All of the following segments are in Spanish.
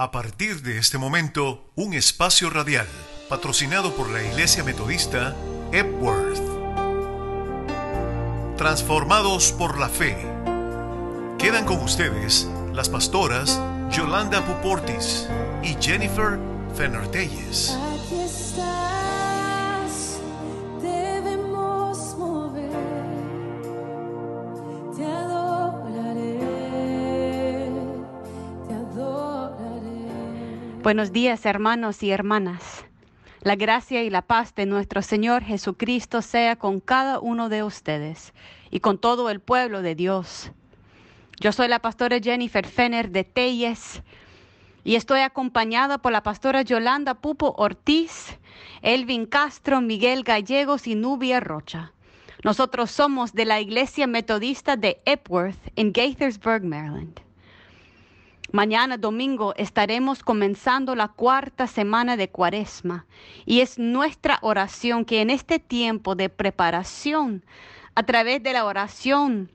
A partir de este momento, un espacio radial patrocinado por la Iglesia Metodista Epworth. Transformados por la fe. Quedan con ustedes las pastoras Yolanda Puportis y Jennifer Fenertelles. Buenos días hermanos y hermanas. La gracia y la paz de nuestro Señor Jesucristo sea con cada uno de ustedes y con todo el pueblo de Dios. Yo soy la pastora Jennifer Fenner de Telles y estoy acompañada por la pastora Yolanda Pupo Ortiz, Elvin Castro, Miguel Gallegos y Nubia Rocha. Nosotros somos de la Iglesia Metodista de Epworth en Gaithersburg, Maryland. Mañana domingo estaremos comenzando la cuarta semana de Cuaresma y es nuestra oración que en este tiempo de preparación, a través de la oración,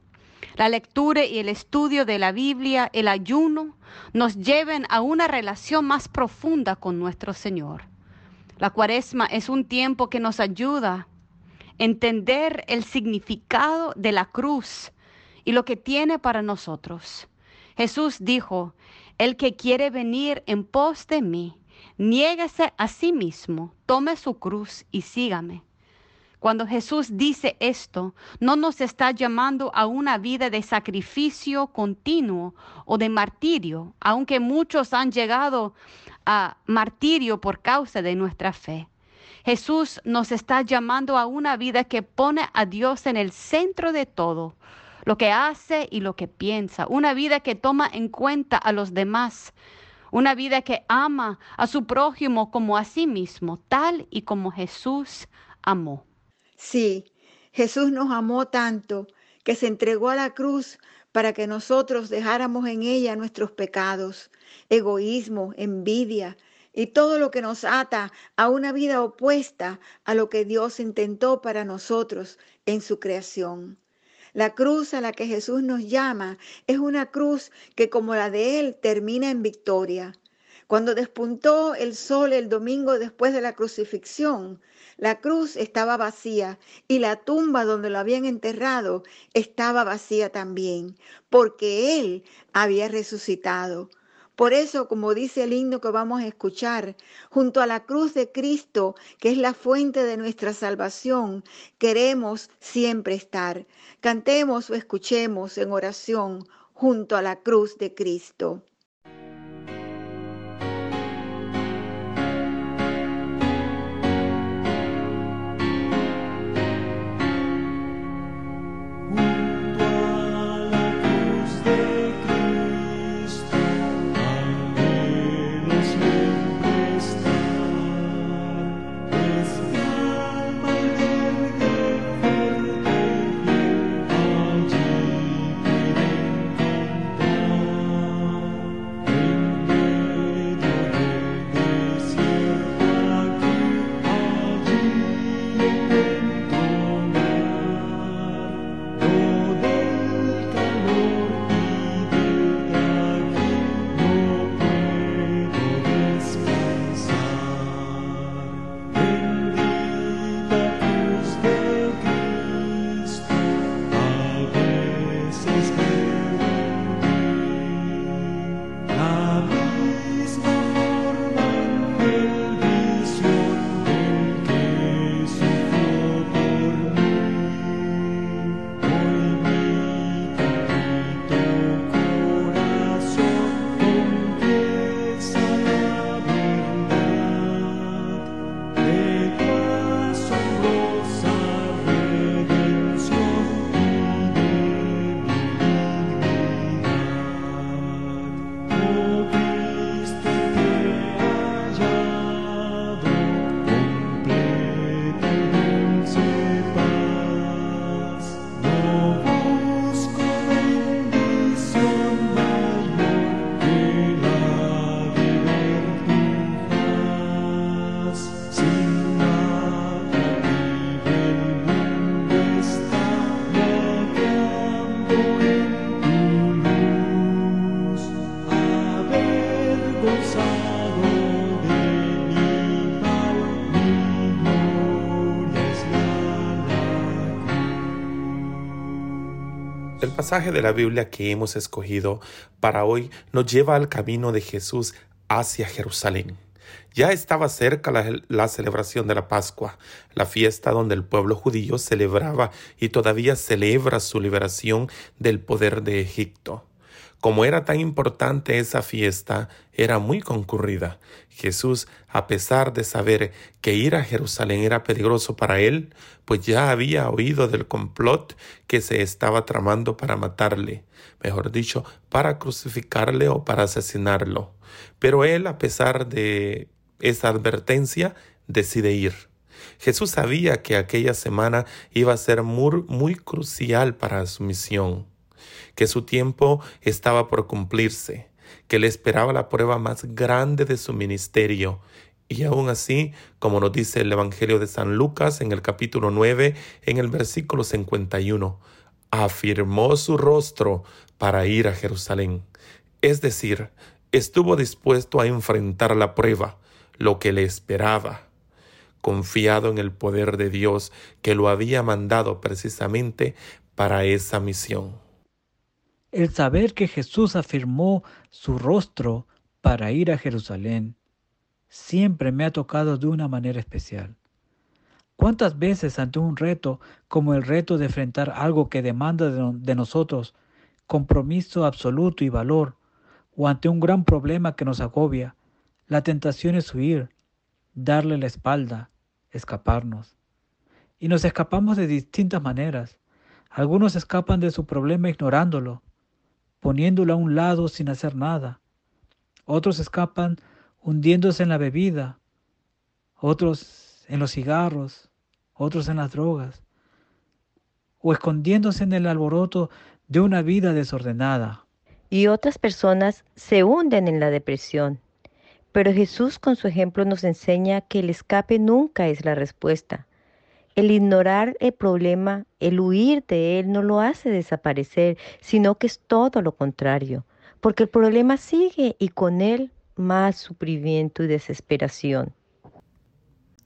la lectura y el estudio de la Biblia, el ayuno, nos lleven a una relación más profunda con nuestro Señor. La Cuaresma es un tiempo que nos ayuda a entender el significado de la cruz y lo que tiene para nosotros. Jesús dijo, el que quiere venir en pos de mí, niéguese a sí mismo, tome su cruz y sígame. Cuando Jesús dice esto, no nos está llamando a una vida de sacrificio continuo o de martirio, aunque muchos han llegado a martirio por causa de nuestra fe. Jesús nos está llamando a una vida que pone a Dios en el centro de todo, lo que hace y lo que piensa, una vida que toma en cuenta a los demás, una vida que ama a su prójimo como a sí mismo, tal y como Jesús amó. Sí, Jesús nos amó tanto que se entregó a la cruz para que nosotros dejáramos en ella nuestros pecados, egoísmo, envidia y todo lo que nos ata a una vida opuesta a lo que Dios intentó para nosotros en su creación. La cruz a la que Jesús nos llama es una cruz que como la de Él termina en victoria. Cuando despuntó el sol el domingo después de la crucifixión, la cruz estaba vacía y la tumba donde lo habían enterrado estaba vacía también, porque Él había resucitado. Por eso, como dice el himno que vamos a escuchar, junto a la cruz de Cristo, que es la fuente de nuestra salvación, queremos siempre estar. Cantemos o escuchemos en oración junto a la cruz de Cristo. Pasaje de la Biblia que hemos escogido para hoy nos lleva al camino de Jesús hacia Jerusalén. Ya estaba cerca la, la, celebración de la Pascua, la fiesta donde el pueblo judío celebraba y todavía celebra su liberación del poder de Egipto. Como era tan importante esa fiesta, era muy concurrida. Jesús, a pesar de saber que ir a Jerusalén era peligroso para él, pues ya había oído del complot que se estaba tramando para matarle, mejor dicho, para crucificarle o para asesinarlo. Pero él, a pesar de esa advertencia, decide ir. Jesús sabía que aquella semana iba a ser muy, muy crucial para su misión, que su tiempo estaba por cumplirse, que le esperaba la prueba más grande de su ministerio. Y aún así, como nos dice el Evangelio de San Lucas en el capítulo 9, en el versículo 51, afirmó su rostro para ir a Jerusalén. Es decir, estuvo dispuesto a enfrentar la prueba, lo que le esperaba, confiado en el poder de Dios que lo había mandado precisamente para esa misión. El saber que Jesús afirmó su rostro para ir a Jerusalén siempre me ha tocado de una manera especial. ¿Cuántas veces ante un reto como el reto de enfrentar algo que demanda de, nosotros compromiso absoluto y valor, o ante un gran problema que nos agobia, la tentación es huir, darle la espalda, escaparnos. Y nos escapamos de distintas maneras. Algunos escapan de su problema ignorándolo, poniéndolo a un lado sin hacer nada. Otros escapan hundiéndose en la bebida, otros en los cigarros, otros en las drogas, o escondiéndose en el alboroto de una vida desordenada. Y otras personas se hunden en la depresión, pero Jesús con su ejemplo nos enseña que el escape nunca es la respuesta. El ignorar el problema, el huir de él, no lo hace desaparecer, sino que es todo lo contrario, porque el problema sigue y con él más sufrimiento y desesperación.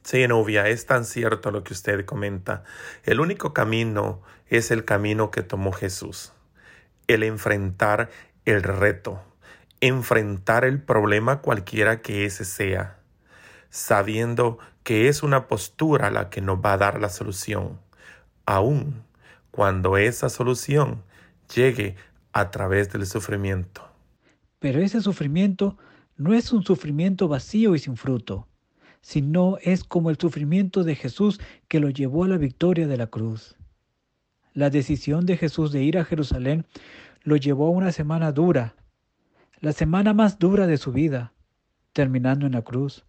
Sí, novia, es tan cierto lo que usted comenta. El único camino es el camino que tomó Jesús, el enfrentar el reto, enfrentar el problema cualquiera que ese sea, sabiendo que es una postura la que nos va a dar la solución, aun cuando esa solución llegue a través del sufrimiento. Pero ese sufrimiento no es un sufrimiento vacío y sin fruto, sino es como el sufrimiento de Jesús que lo llevó a la victoria de la cruz. La decisión de Jesús de ir a Jerusalén lo llevó a una semana dura, la semana más dura de su vida, terminando en la cruz.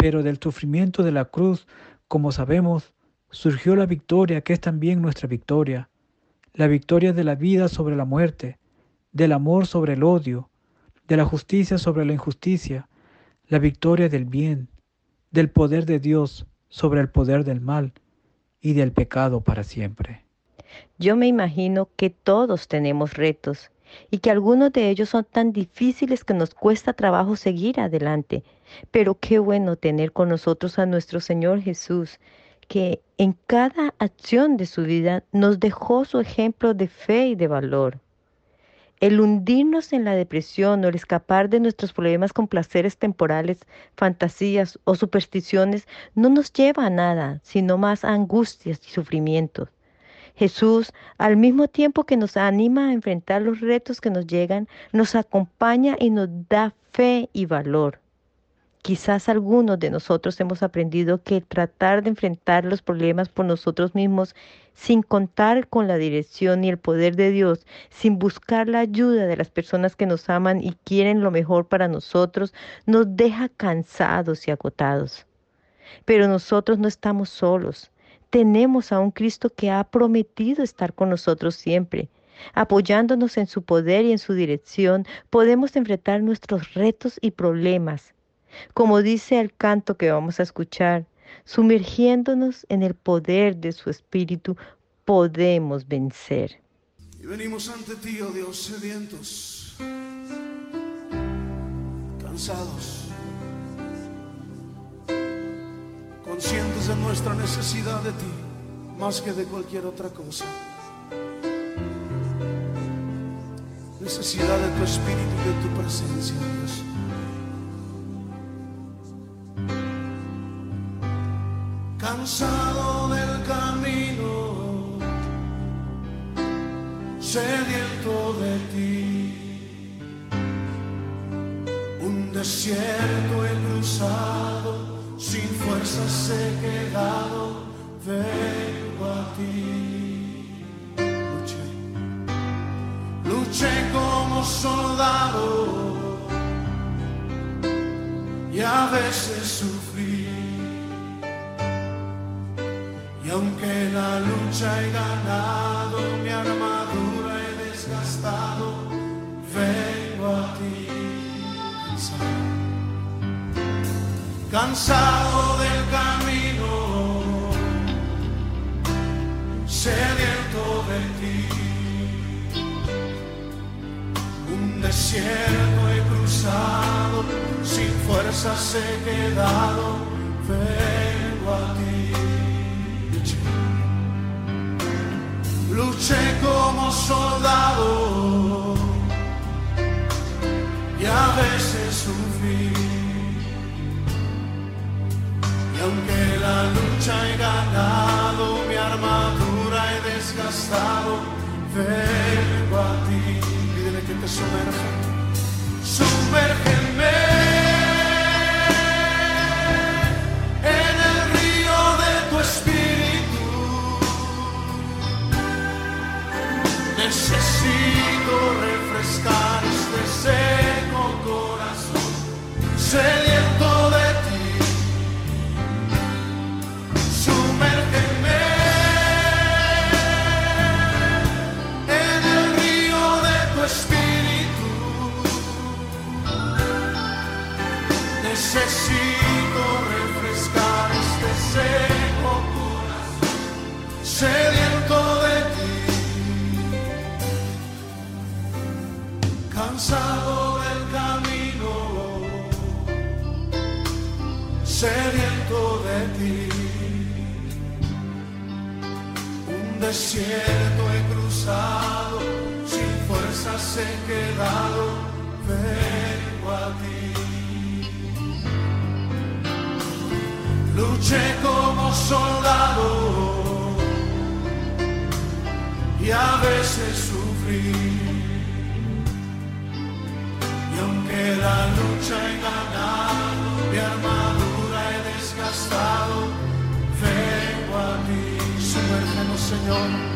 Pero del sufrimiento de la cruz, como sabemos, surgió la victoria que es también nuestra victoria, la victoria de la vida sobre la muerte, del amor sobre el odio, de la justicia sobre la injusticia, la victoria del bien, del poder de Dios sobre el poder del mal y del pecado para siempre. Yo me imagino que todos tenemos retos y que algunos de ellos son tan difíciles que nos cuesta trabajo seguir adelante. Pero qué bueno tener con nosotros a nuestro Señor Jesús, que en cada acción de su vida nos dejó su ejemplo de fe y de valor. El hundirnos en la depresión o el escapar de nuestros problemas con placeres temporales, fantasías o supersticiones no nos lleva a nada, sino más a angustias y sufrimientos. Jesús, al mismo tiempo que nos anima a enfrentar los retos que nos llegan, nos acompaña y nos da fe y valor. Quizás algunos de nosotros hemos aprendido que tratar de enfrentar los problemas por nosotros mismos sin contar con la dirección y el poder de Dios, sin buscar la ayuda de las personas que nos aman y quieren lo mejor para nosotros, nos deja cansados y agotados. Pero nosotros no estamos solos tenemos a un Cristo que ha prometido estar con nosotros siempre. Apoyándonos en su poder y en su dirección, podemos enfrentar nuestros retos y problemas. Como dice el canto que vamos a escuchar, sumergiéndonos en el poder de su Espíritu, podemos vencer. Y venimos ante ti, oh Dios, sedientos, cansados conscientes de nuestra necesidad de ti más que de cualquier otra cosa. Necesidad de tu espíritu y de tu presencia, Dios. Cansado del camino, sediento de ti. Un desierto he cruzado, sin fuerzas he quedado, vengo a ti. Luché, luché como soldado y a veces sufrí. Aunque la lucha he ganado, mi armadura he desgastado, vengo a ti. Cansado, cansado del camino, sediento de ti. Un desierto he cruzado, sin fuerzas he quedado, vengo a ti. Luché como soldado y a veces sufrí. Y aunque la lucha he ganado, mi armadura he desgastado, vengo a ti. Pídele que te sumerja. Sumérgeme sediento sediento de ti. Un desierto he cruzado, sin fuerzas he quedado, vengo a ti. Luché como soldado y a veces sufrí. Y aunque la lucha he Sumérgenos,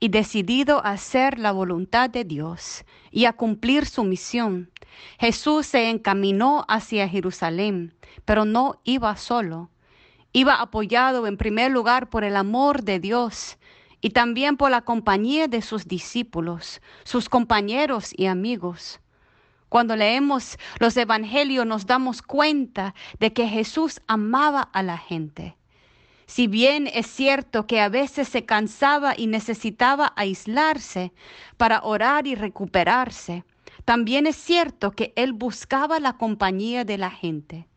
y decidido a hacer la voluntad de Dios y a cumplir su misión, Jesús se encaminó hacia Jerusalén, pero no iba solo. Iba apoyado en primer lugar por el amor de Dios y también por la compañía de sus discípulos, sus compañeros y amigos. Cuando leemos los evangelios nos damos cuenta de que Jesús amaba a la gente. Si bien es cierto que a veces se cansaba y necesitaba aislarse para orar y recuperarse, también es cierto que él buscaba la compañía de la gente.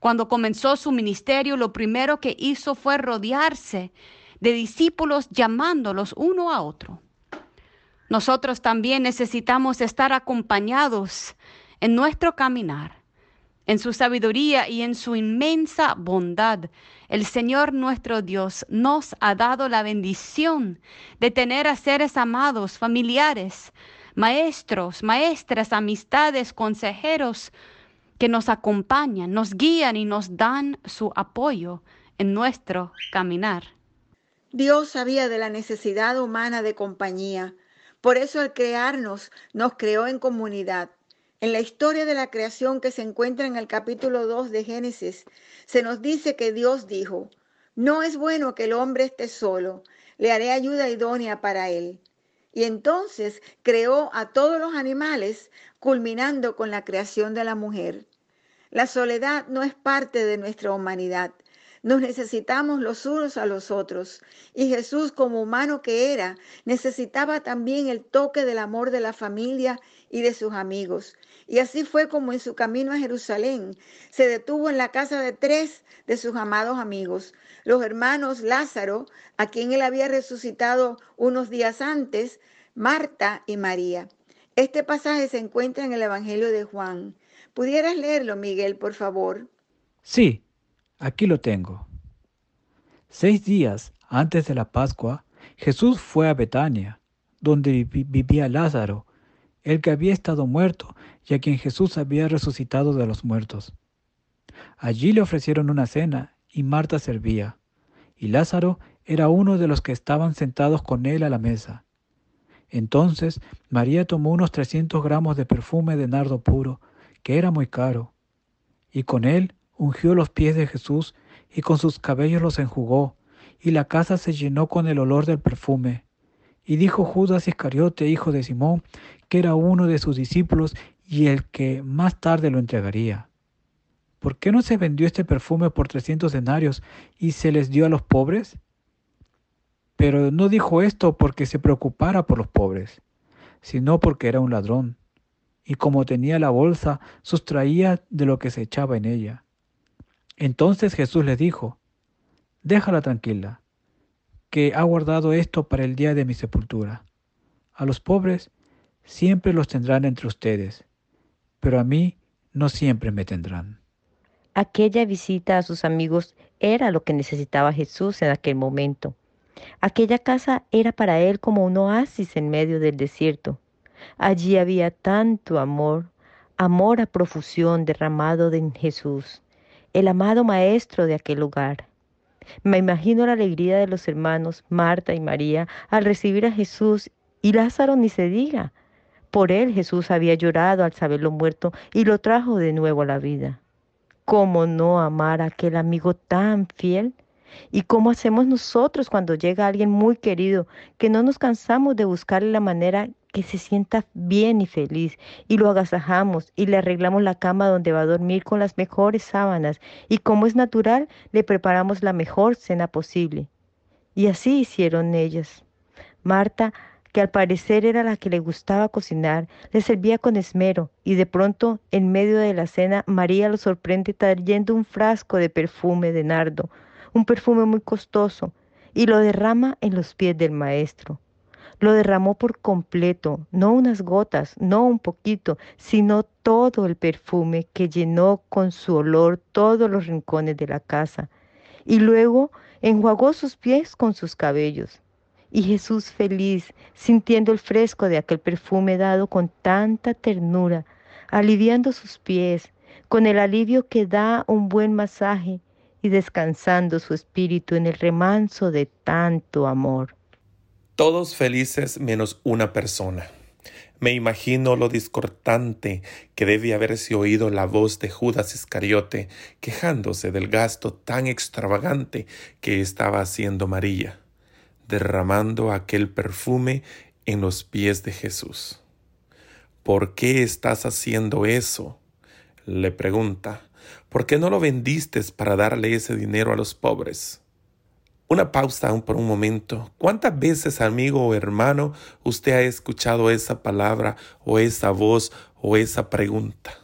Cuando comenzó su ministerio, lo primero que hizo fue rodearse de discípulos llamándolos uno a otro. Nosotros también necesitamos estar acompañados en nuestro caminar. En su sabiduría y en su inmensa bondad, el Señor nuestro Dios nos ha dado la bendición de tener a seres amados, familiares, maestros, maestras, amistades, consejeros que nos acompañan, nos guían y nos dan su apoyo en nuestro caminar. Dios sabía de la necesidad humana de compañía. Por eso al crearnos nos creó en comunidad. En la historia de la creación que se encuentra en el capítulo 2 de Génesis, se nos dice que Dios dijo, no es bueno que el hombre esté solo, le haré ayuda idónea para él. Y entonces creó a todos los animales, culminando con la creación de la mujer. La soledad no es parte de nuestra humanidad. Nos necesitamos los unos a los otros. Y Jesús, como humano que era, necesitaba también el toque del amor de la familia y de sus amigos. Y así fue como en su camino a Jerusalén se detuvo en la casa de tres de sus amados amigos, los hermanos Lázaro, a quien él había resucitado unos días antes, Marta y María. Este pasaje se encuentra en el Evangelio de Juan. ¿Pudieras leerlo, Miguel, por favor? Sí, aquí lo tengo. Seis días antes de la Pascua, Jesús fue a Betania, donde vi- vivía Lázaro, el que había estado muerto y a quien Jesús había resucitado de los muertos. Allí le ofrecieron una cena y Marta servía, y Lázaro era uno de los que estaban sentados con él a la mesa. Entonces María tomó unos 300 gramos de perfume de nardo puro, que era muy caro, y con él ungió los pies de Jesús y con sus cabellos los enjugó, y la casa se llenó con el olor del perfume. Y dijo Judas Iscariote, hijo de Simón, que era uno de sus discípulos y el que más tarde lo entregaría. ¿Por qué no se vendió este perfume por trescientos denarios y se les dio a los pobres? Pero no dijo esto porque se preocupara por los pobres, sino porque era un ladrón, y como tenía la bolsa, sustraía de lo que se echaba en ella. Entonces Jesús le dijo, Déjala tranquila, que ha guardado esto para el día de mi sepultura. A los pobres siempre los tendrán entre ustedes, pero a mí no siempre me tendrán. Aquella visita a sus amigos era lo que necesitaba Jesús en aquel momento. Aquella casa era para él como un oasis en medio del desierto. Allí había tanto amor, amor a profusión derramado de Jesús, el amado maestro de aquel lugar. Me imagino la alegría de los hermanos Marta y María al recibir a Jesús y Lázaro ni se diga. Por él Jesús había llorado al saberlo muerto y lo trajo de nuevo a la vida. ¿Cómo no amar a aquel amigo tan fiel? ¿Y cómo hacemos nosotros cuando llega alguien muy querido que no nos cansamos de buscarle la manera que se sienta bien y feliz y lo agasajamos y le arreglamos la cama donde va a dormir con las mejores sábanas y como es natural le preparamos la mejor cena posible? Y así hicieron ellas. Marta que al parecer era la que le gustaba cocinar, le servía con esmero y de pronto, en medio de la cena, María lo sorprende trayendo un frasco de perfume de nardo, un perfume muy costoso, y lo derrama en los pies del maestro. Lo derramó por completo, no unas gotas, no un poquito, sino todo el perfume que llenó con su olor todos los rincones de la casa. Y luego enjuagó sus pies con sus cabellos. Y Jesús feliz, sintiendo el fresco de aquel perfume dado con tanta ternura, aliviando sus pies, con el alivio que da un buen masaje y descansando su espíritu en el remanso de tanto amor. Todos felices menos una persona. Me imagino lo discordante que debe haberse oído la voz de Judas Iscariote quejándose del gasto tan extravagante que estaba haciendo María, derramando aquel perfume en los pies de Jesús. ¿Por qué estás haciendo eso? le pregunta. ¿Por qué no lo vendiste para darle ese dinero a los pobres? Una pausa por un momento. ¿Cuántas veces, amigo o hermano, usted ha escuchado esa palabra o esa voz o esa pregunta?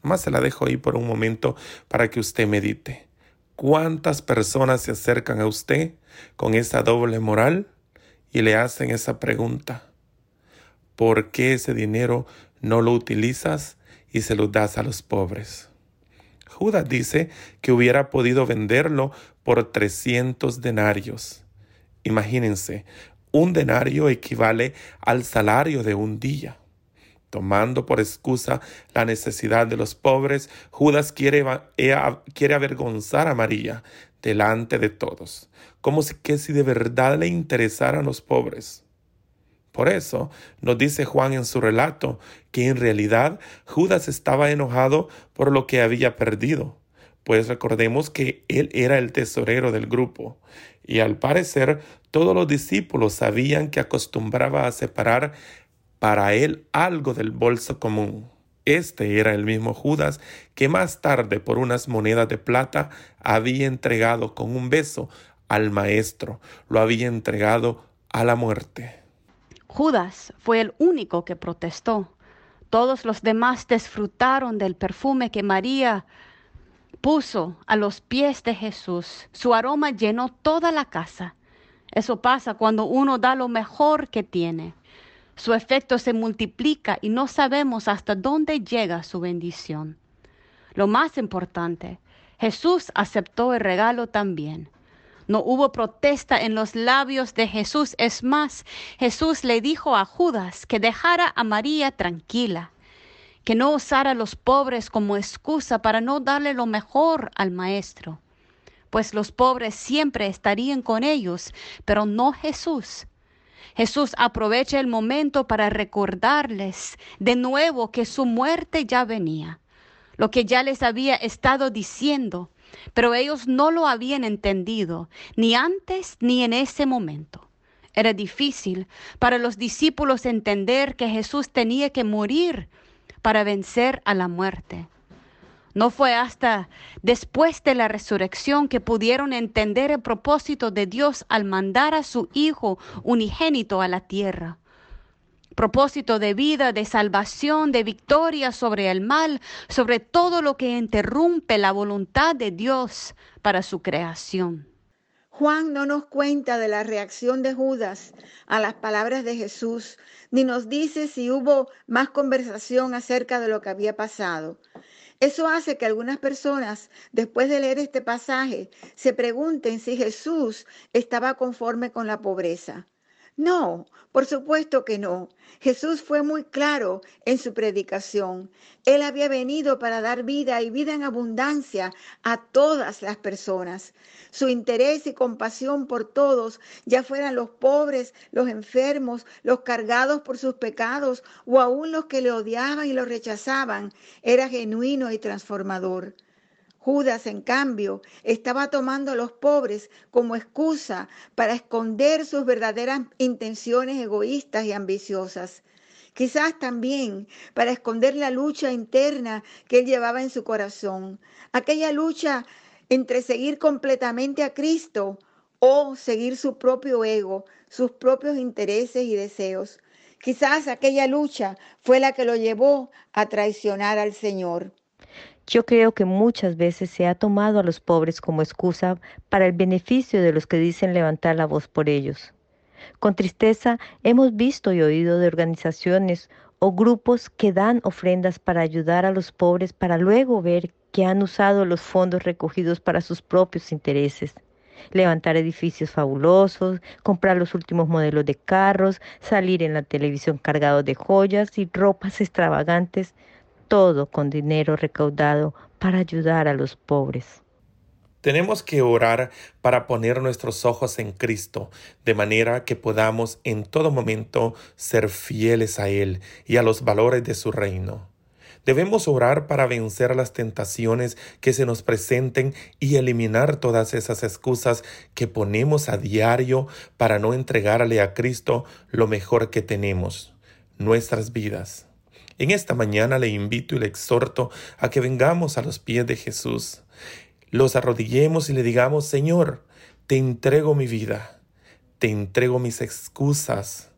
Más se la dejo ahí por un momento para que usted medite. ¿Cuántas personas se acercan a usted con esa doble moral y le hacen esa pregunta? ¿Por qué ese dinero no lo utilizas y se lo das a los pobres? Judas dice que hubiera podido venderlo por 300 denarios. Imagínense, un denario equivale al salario de un día. Tomando por excusa la necesidad de los pobres, Judas quiere, avergonzar a María delante de todos, como si si de verdad le interesaran los pobres. Por eso nos dice Juan en su relato que en realidad Judas estaba enojado por lo que había perdido, pues recordemos que él era el tesorero del grupo, y al parecer todos los discípulos sabían que acostumbraba a separar para él algo del bolso común. Este era el mismo Judas que más tarde por unas monedas de plata había entregado con un beso al maestro, lo había entregado a la muerte. Judas fue el único que protestó. Todos los demás disfrutaron del perfume que María puso a los pies de Jesús. Su aroma llenó toda la casa. Eso pasa cuando uno da lo mejor que tiene. Su efecto se multiplica y no sabemos hasta dónde llega su bendición. Lo más importante, Jesús aceptó el regalo también. No hubo protesta en los labios de Jesús. Es más, Jesús le dijo a Judas que dejara a María tranquila, que no usara a los pobres como excusa para no darle lo mejor al Maestro, pues los pobres siempre estarían con ellos, pero no Jesús. Jesús aprovecha el momento para recordarles de nuevo que su muerte ya venía, lo que ya les había estado diciendo, pero ellos no lo habían entendido, ni antes ni en ese momento. Era difícil para los discípulos entender que Jesús tenía que morir para vencer a la muerte. No fue hasta después de la resurrección que pudieron entender el propósito de Dios al mandar a su Hijo unigénito a la tierra. Propósito de vida, de salvación, de victoria sobre el mal, sobre todo lo que interrumpe la voluntad de Dios para su creación. Juan no nos cuenta de la reacción de Judas a las palabras de Jesús, ni nos dice si hubo más conversación acerca de lo que había pasado. Eso hace que algunas personas, después de leer este pasaje, se pregunten si Jesús estaba conforme con la pobreza. No, por supuesto que no. Jesús fue muy claro en su predicación. Él había venido para dar vida y vida en abundancia a todas las personas. Su interés y compasión por todos, ya fueran los pobres, los enfermos, los cargados por sus pecados o aún los que le odiaban y lo rechazaban, era genuino y transformador. Judas, en cambio, estaba tomando a los pobres como excusa para esconder sus verdaderas intenciones egoístas y ambiciosas. Quizás también para esconder la lucha interna que él llevaba en su corazón. Aquella lucha entre seguir completamente a Cristo o seguir su propio ego, sus propios intereses y deseos. Quizás aquella lucha fue la que lo llevó a traicionar al Señor. Yo creo que muchas veces se ha tomado a los pobres como excusa para el beneficio de los que dicen levantar la voz por ellos. Con tristeza hemos visto y oído de organizaciones o grupos que dan ofrendas para ayudar a los pobres para luego ver que han usado los fondos recogidos para sus propios intereses. Levantar edificios fabulosos, comprar los últimos modelos de carros, salir en la televisión cargados de joyas y ropas extravagantes, todo con dinero recaudado para ayudar a los pobres. Tenemos que orar para poner nuestros ojos en Cristo, de manera que podamos en todo momento ser fieles a Él y a los valores de su reino. Debemos orar para vencer las tentaciones que se nos presenten y eliminar todas esas excusas que ponemos a diario para no entregarle a Cristo lo mejor que tenemos, nuestras vidas. En esta mañana le invito y le exhorto a que vengamos a los pies de Jesús. Los arrodillemos y le digamos, Señor, te entrego mi vida, te entrego mis excusas,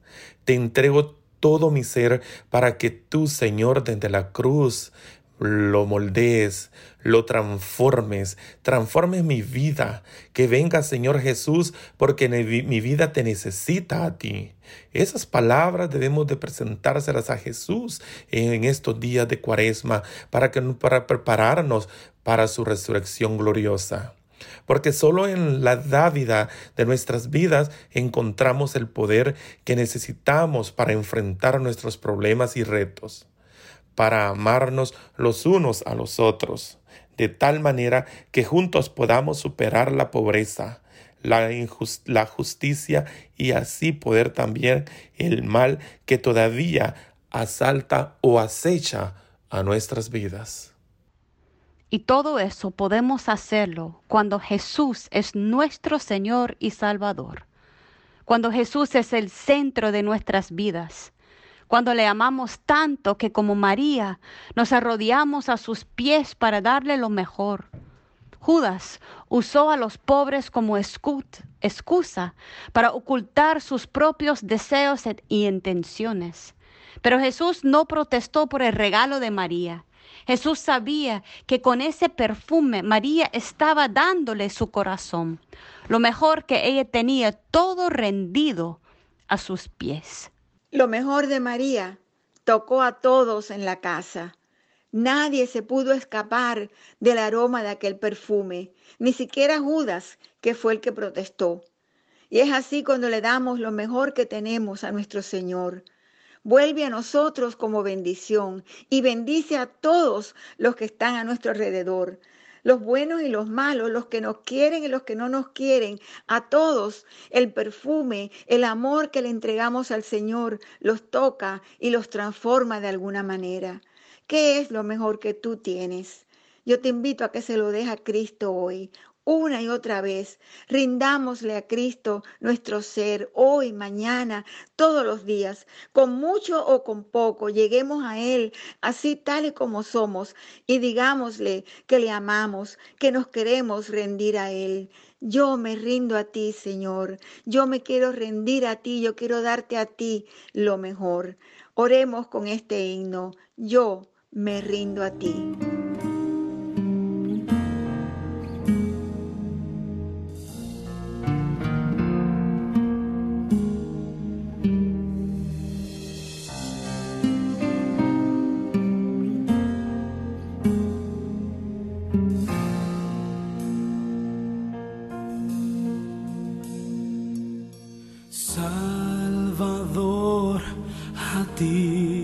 te entrego todo mi ser para que tú, Señor, desde la cruz, lo moldees, lo transformes, transformes mi vida, que venga Señor Jesús, porque mi vida te necesita a ti. Esas palabras debemos de presentárselas a Jesús en estos días de cuaresma para, que, para prepararnos para su resurrección gloriosa. Porque solo en la dávida de nuestras vidas encontramos el poder que necesitamos para enfrentar nuestros problemas y retos, para amarnos los unos a los otros. de tal manera que juntos podamos superar la pobreza, la, injus- la justicia y así poder también el mal que todavía asalta o acecha a nuestras vidas. Y todo eso podemos hacerlo cuando Jesús es nuestro Señor y Salvador. Cuando Jesús es el centro de nuestras vidas. Cuando le amamos tanto que como María nos arrodillamos a sus pies para darle lo mejor. Judas usó a los pobres como excusa para ocultar sus propios deseos e- y intenciones. Pero Jesús no protestó por el regalo de María. Jesús sabía que con ese perfume María estaba dándole su corazón, lo mejor que ella tenía, todo rendido a sus pies. Lo mejor de María tocó a todos en la casa. Nadie se pudo escapar del aroma de aquel perfume, ni siquiera Judas, que fue el que protestó. Y es así cuando le damos lo mejor que tenemos a nuestro Señor. Vuelve a nosotros como bendición y bendice a todos los que están a nuestro alrededor, los buenos y los malos, los que nos quieren y los que no nos quieren, a todos el perfume, el amor que le entregamos al Señor los toca y los transforma de alguna manera. ¿Qué es lo mejor que tú tienes? Yo te invito a que se lo deje a Cristo hoy, una y otra vez. Rindámosle a Cristo nuestro ser hoy, mañana, todos los días, con mucho o con poco. Lleguemos a Él así tal y como somos y digámosle que le amamos, que nos queremos rendir a Él. Yo me rindo a ti, Señor. Yo me quiero rendir a ti. Yo quiero darte a ti lo mejor. Oremos con este himno. Yo me rindo a ti. Salvador, a ti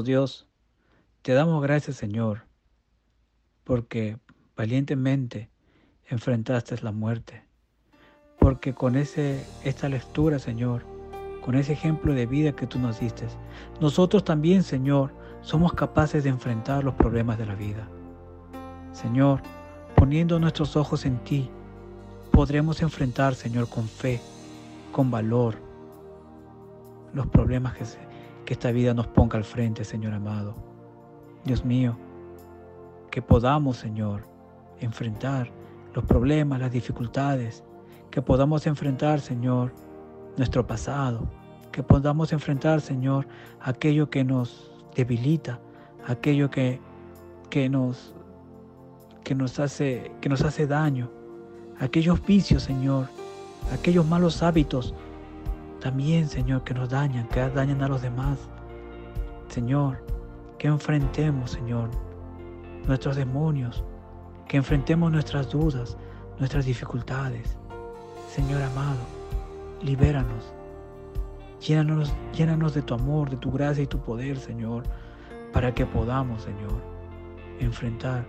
Dios, te damos gracias, Señor, porque valientemente enfrentaste la muerte. Porque con ese, esta lectura, Señor, con ese ejemplo de vida que tú nos diste, nosotros también, Señor, somos capaces de enfrentar los problemas de la vida. Señor, poniendo nuestros ojos en ti, podremos enfrentar, Señor, con fe, con valor, los problemas que, se- que esta vida nos ponga al frente, Señor amado. Dios mío, que podamos, Señor, enfrentar los problemas, las dificultades, que podamos enfrentar, Señor, nuestro pasado, que podamos enfrentar, Señor, aquello que nos debilita, aquello que, que, nos, que, nos hace, que nos hace daño, aquellos vicios, Señor, aquellos malos hábitos, también, Señor, que nos dañan, que dañan a los demás. Señor, que enfrentemos, Señor, nuestros demonios, que enfrentemos nuestras dudas, nuestras dificultades. Señor amado, libéranos. Llénanos, llénanos de tu amor, de tu gracia y tu poder, Señor, para que podamos, Señor, enfrentar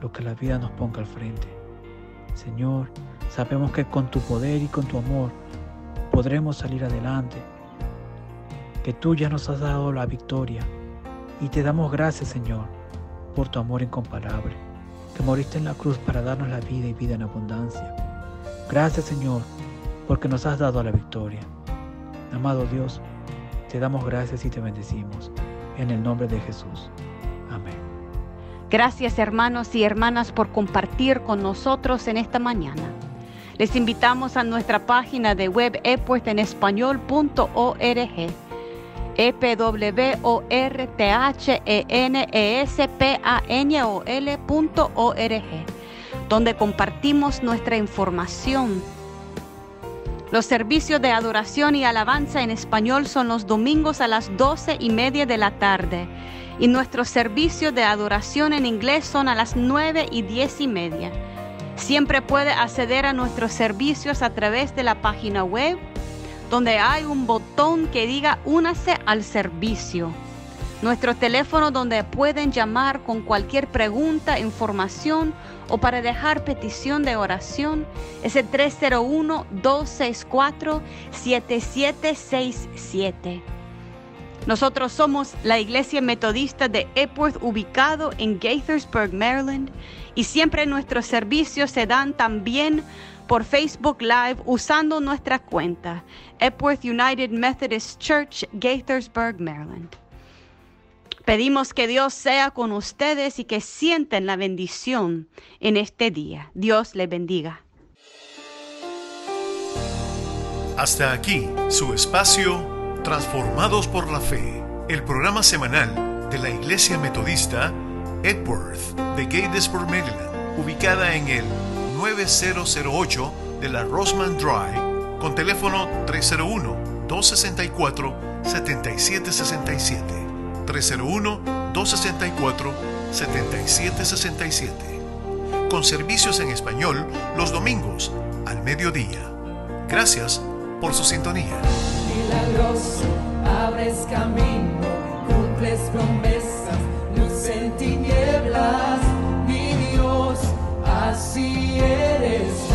lo que la vida nos ponga al frente. Señor, sabemos que con tu poder y con tu amor podremos salir adelante, que tú ya nos has dado la victoria y te damos gracias, Señor, por tu amor incomparable, que moriste en la cruz para darnos la vida y vida en abundancia. Gracias, Señor, porque nos has dado la victoria. Amado Dios, te damos gracias y te bendecimos. En el nombre de Jesús. Amén. Gracias hermanos y hermanas por compartir con nosotros en esta mañana. Les invitamos a nuestra página de web epuestenespañol.org e p w o r t h e donde compartimos nuestra información. Los servicios de adoración y alabanza en español son los domingos a las doce y media de la tarde y nuestros servicios de adoración en inglés son a las nueve y diez y media. Siempre puede acceder a nuestros servicios a través de la página web donde hay un botón que diga únase al servicio. Nuestro teléfono donde pueden llamar con cualquier pregunta, información o para dejar petición de oración es el 301-264-7767. Nosotros somos la Iglesia Metodista de Epworth ubicado en Gaithersburg, Maryland y siempre nuestros servicios se dan también por Facebook Live usando nuestra cuenta Epworth United Methodist Church, Gaithersburg, Maryland. Pedimos que Dios sea con ustedes y que sienten la bendición en este día. Dios les bendiga. Hasta aquí su espacio Transformados por la Fe, el programa semanal de la Iglesia Metodista Edworth de Gatesburg, Maryland, ubicada en el 9008 de la Roseman Drive, con teléfono 301-264-7767. 301-264-7767. Con servicios en español los domingos al mediodía. Gracias por su sintonía. Milagroso, abres camino, cumples promesas, en tinieblas, mi Dios, así eres.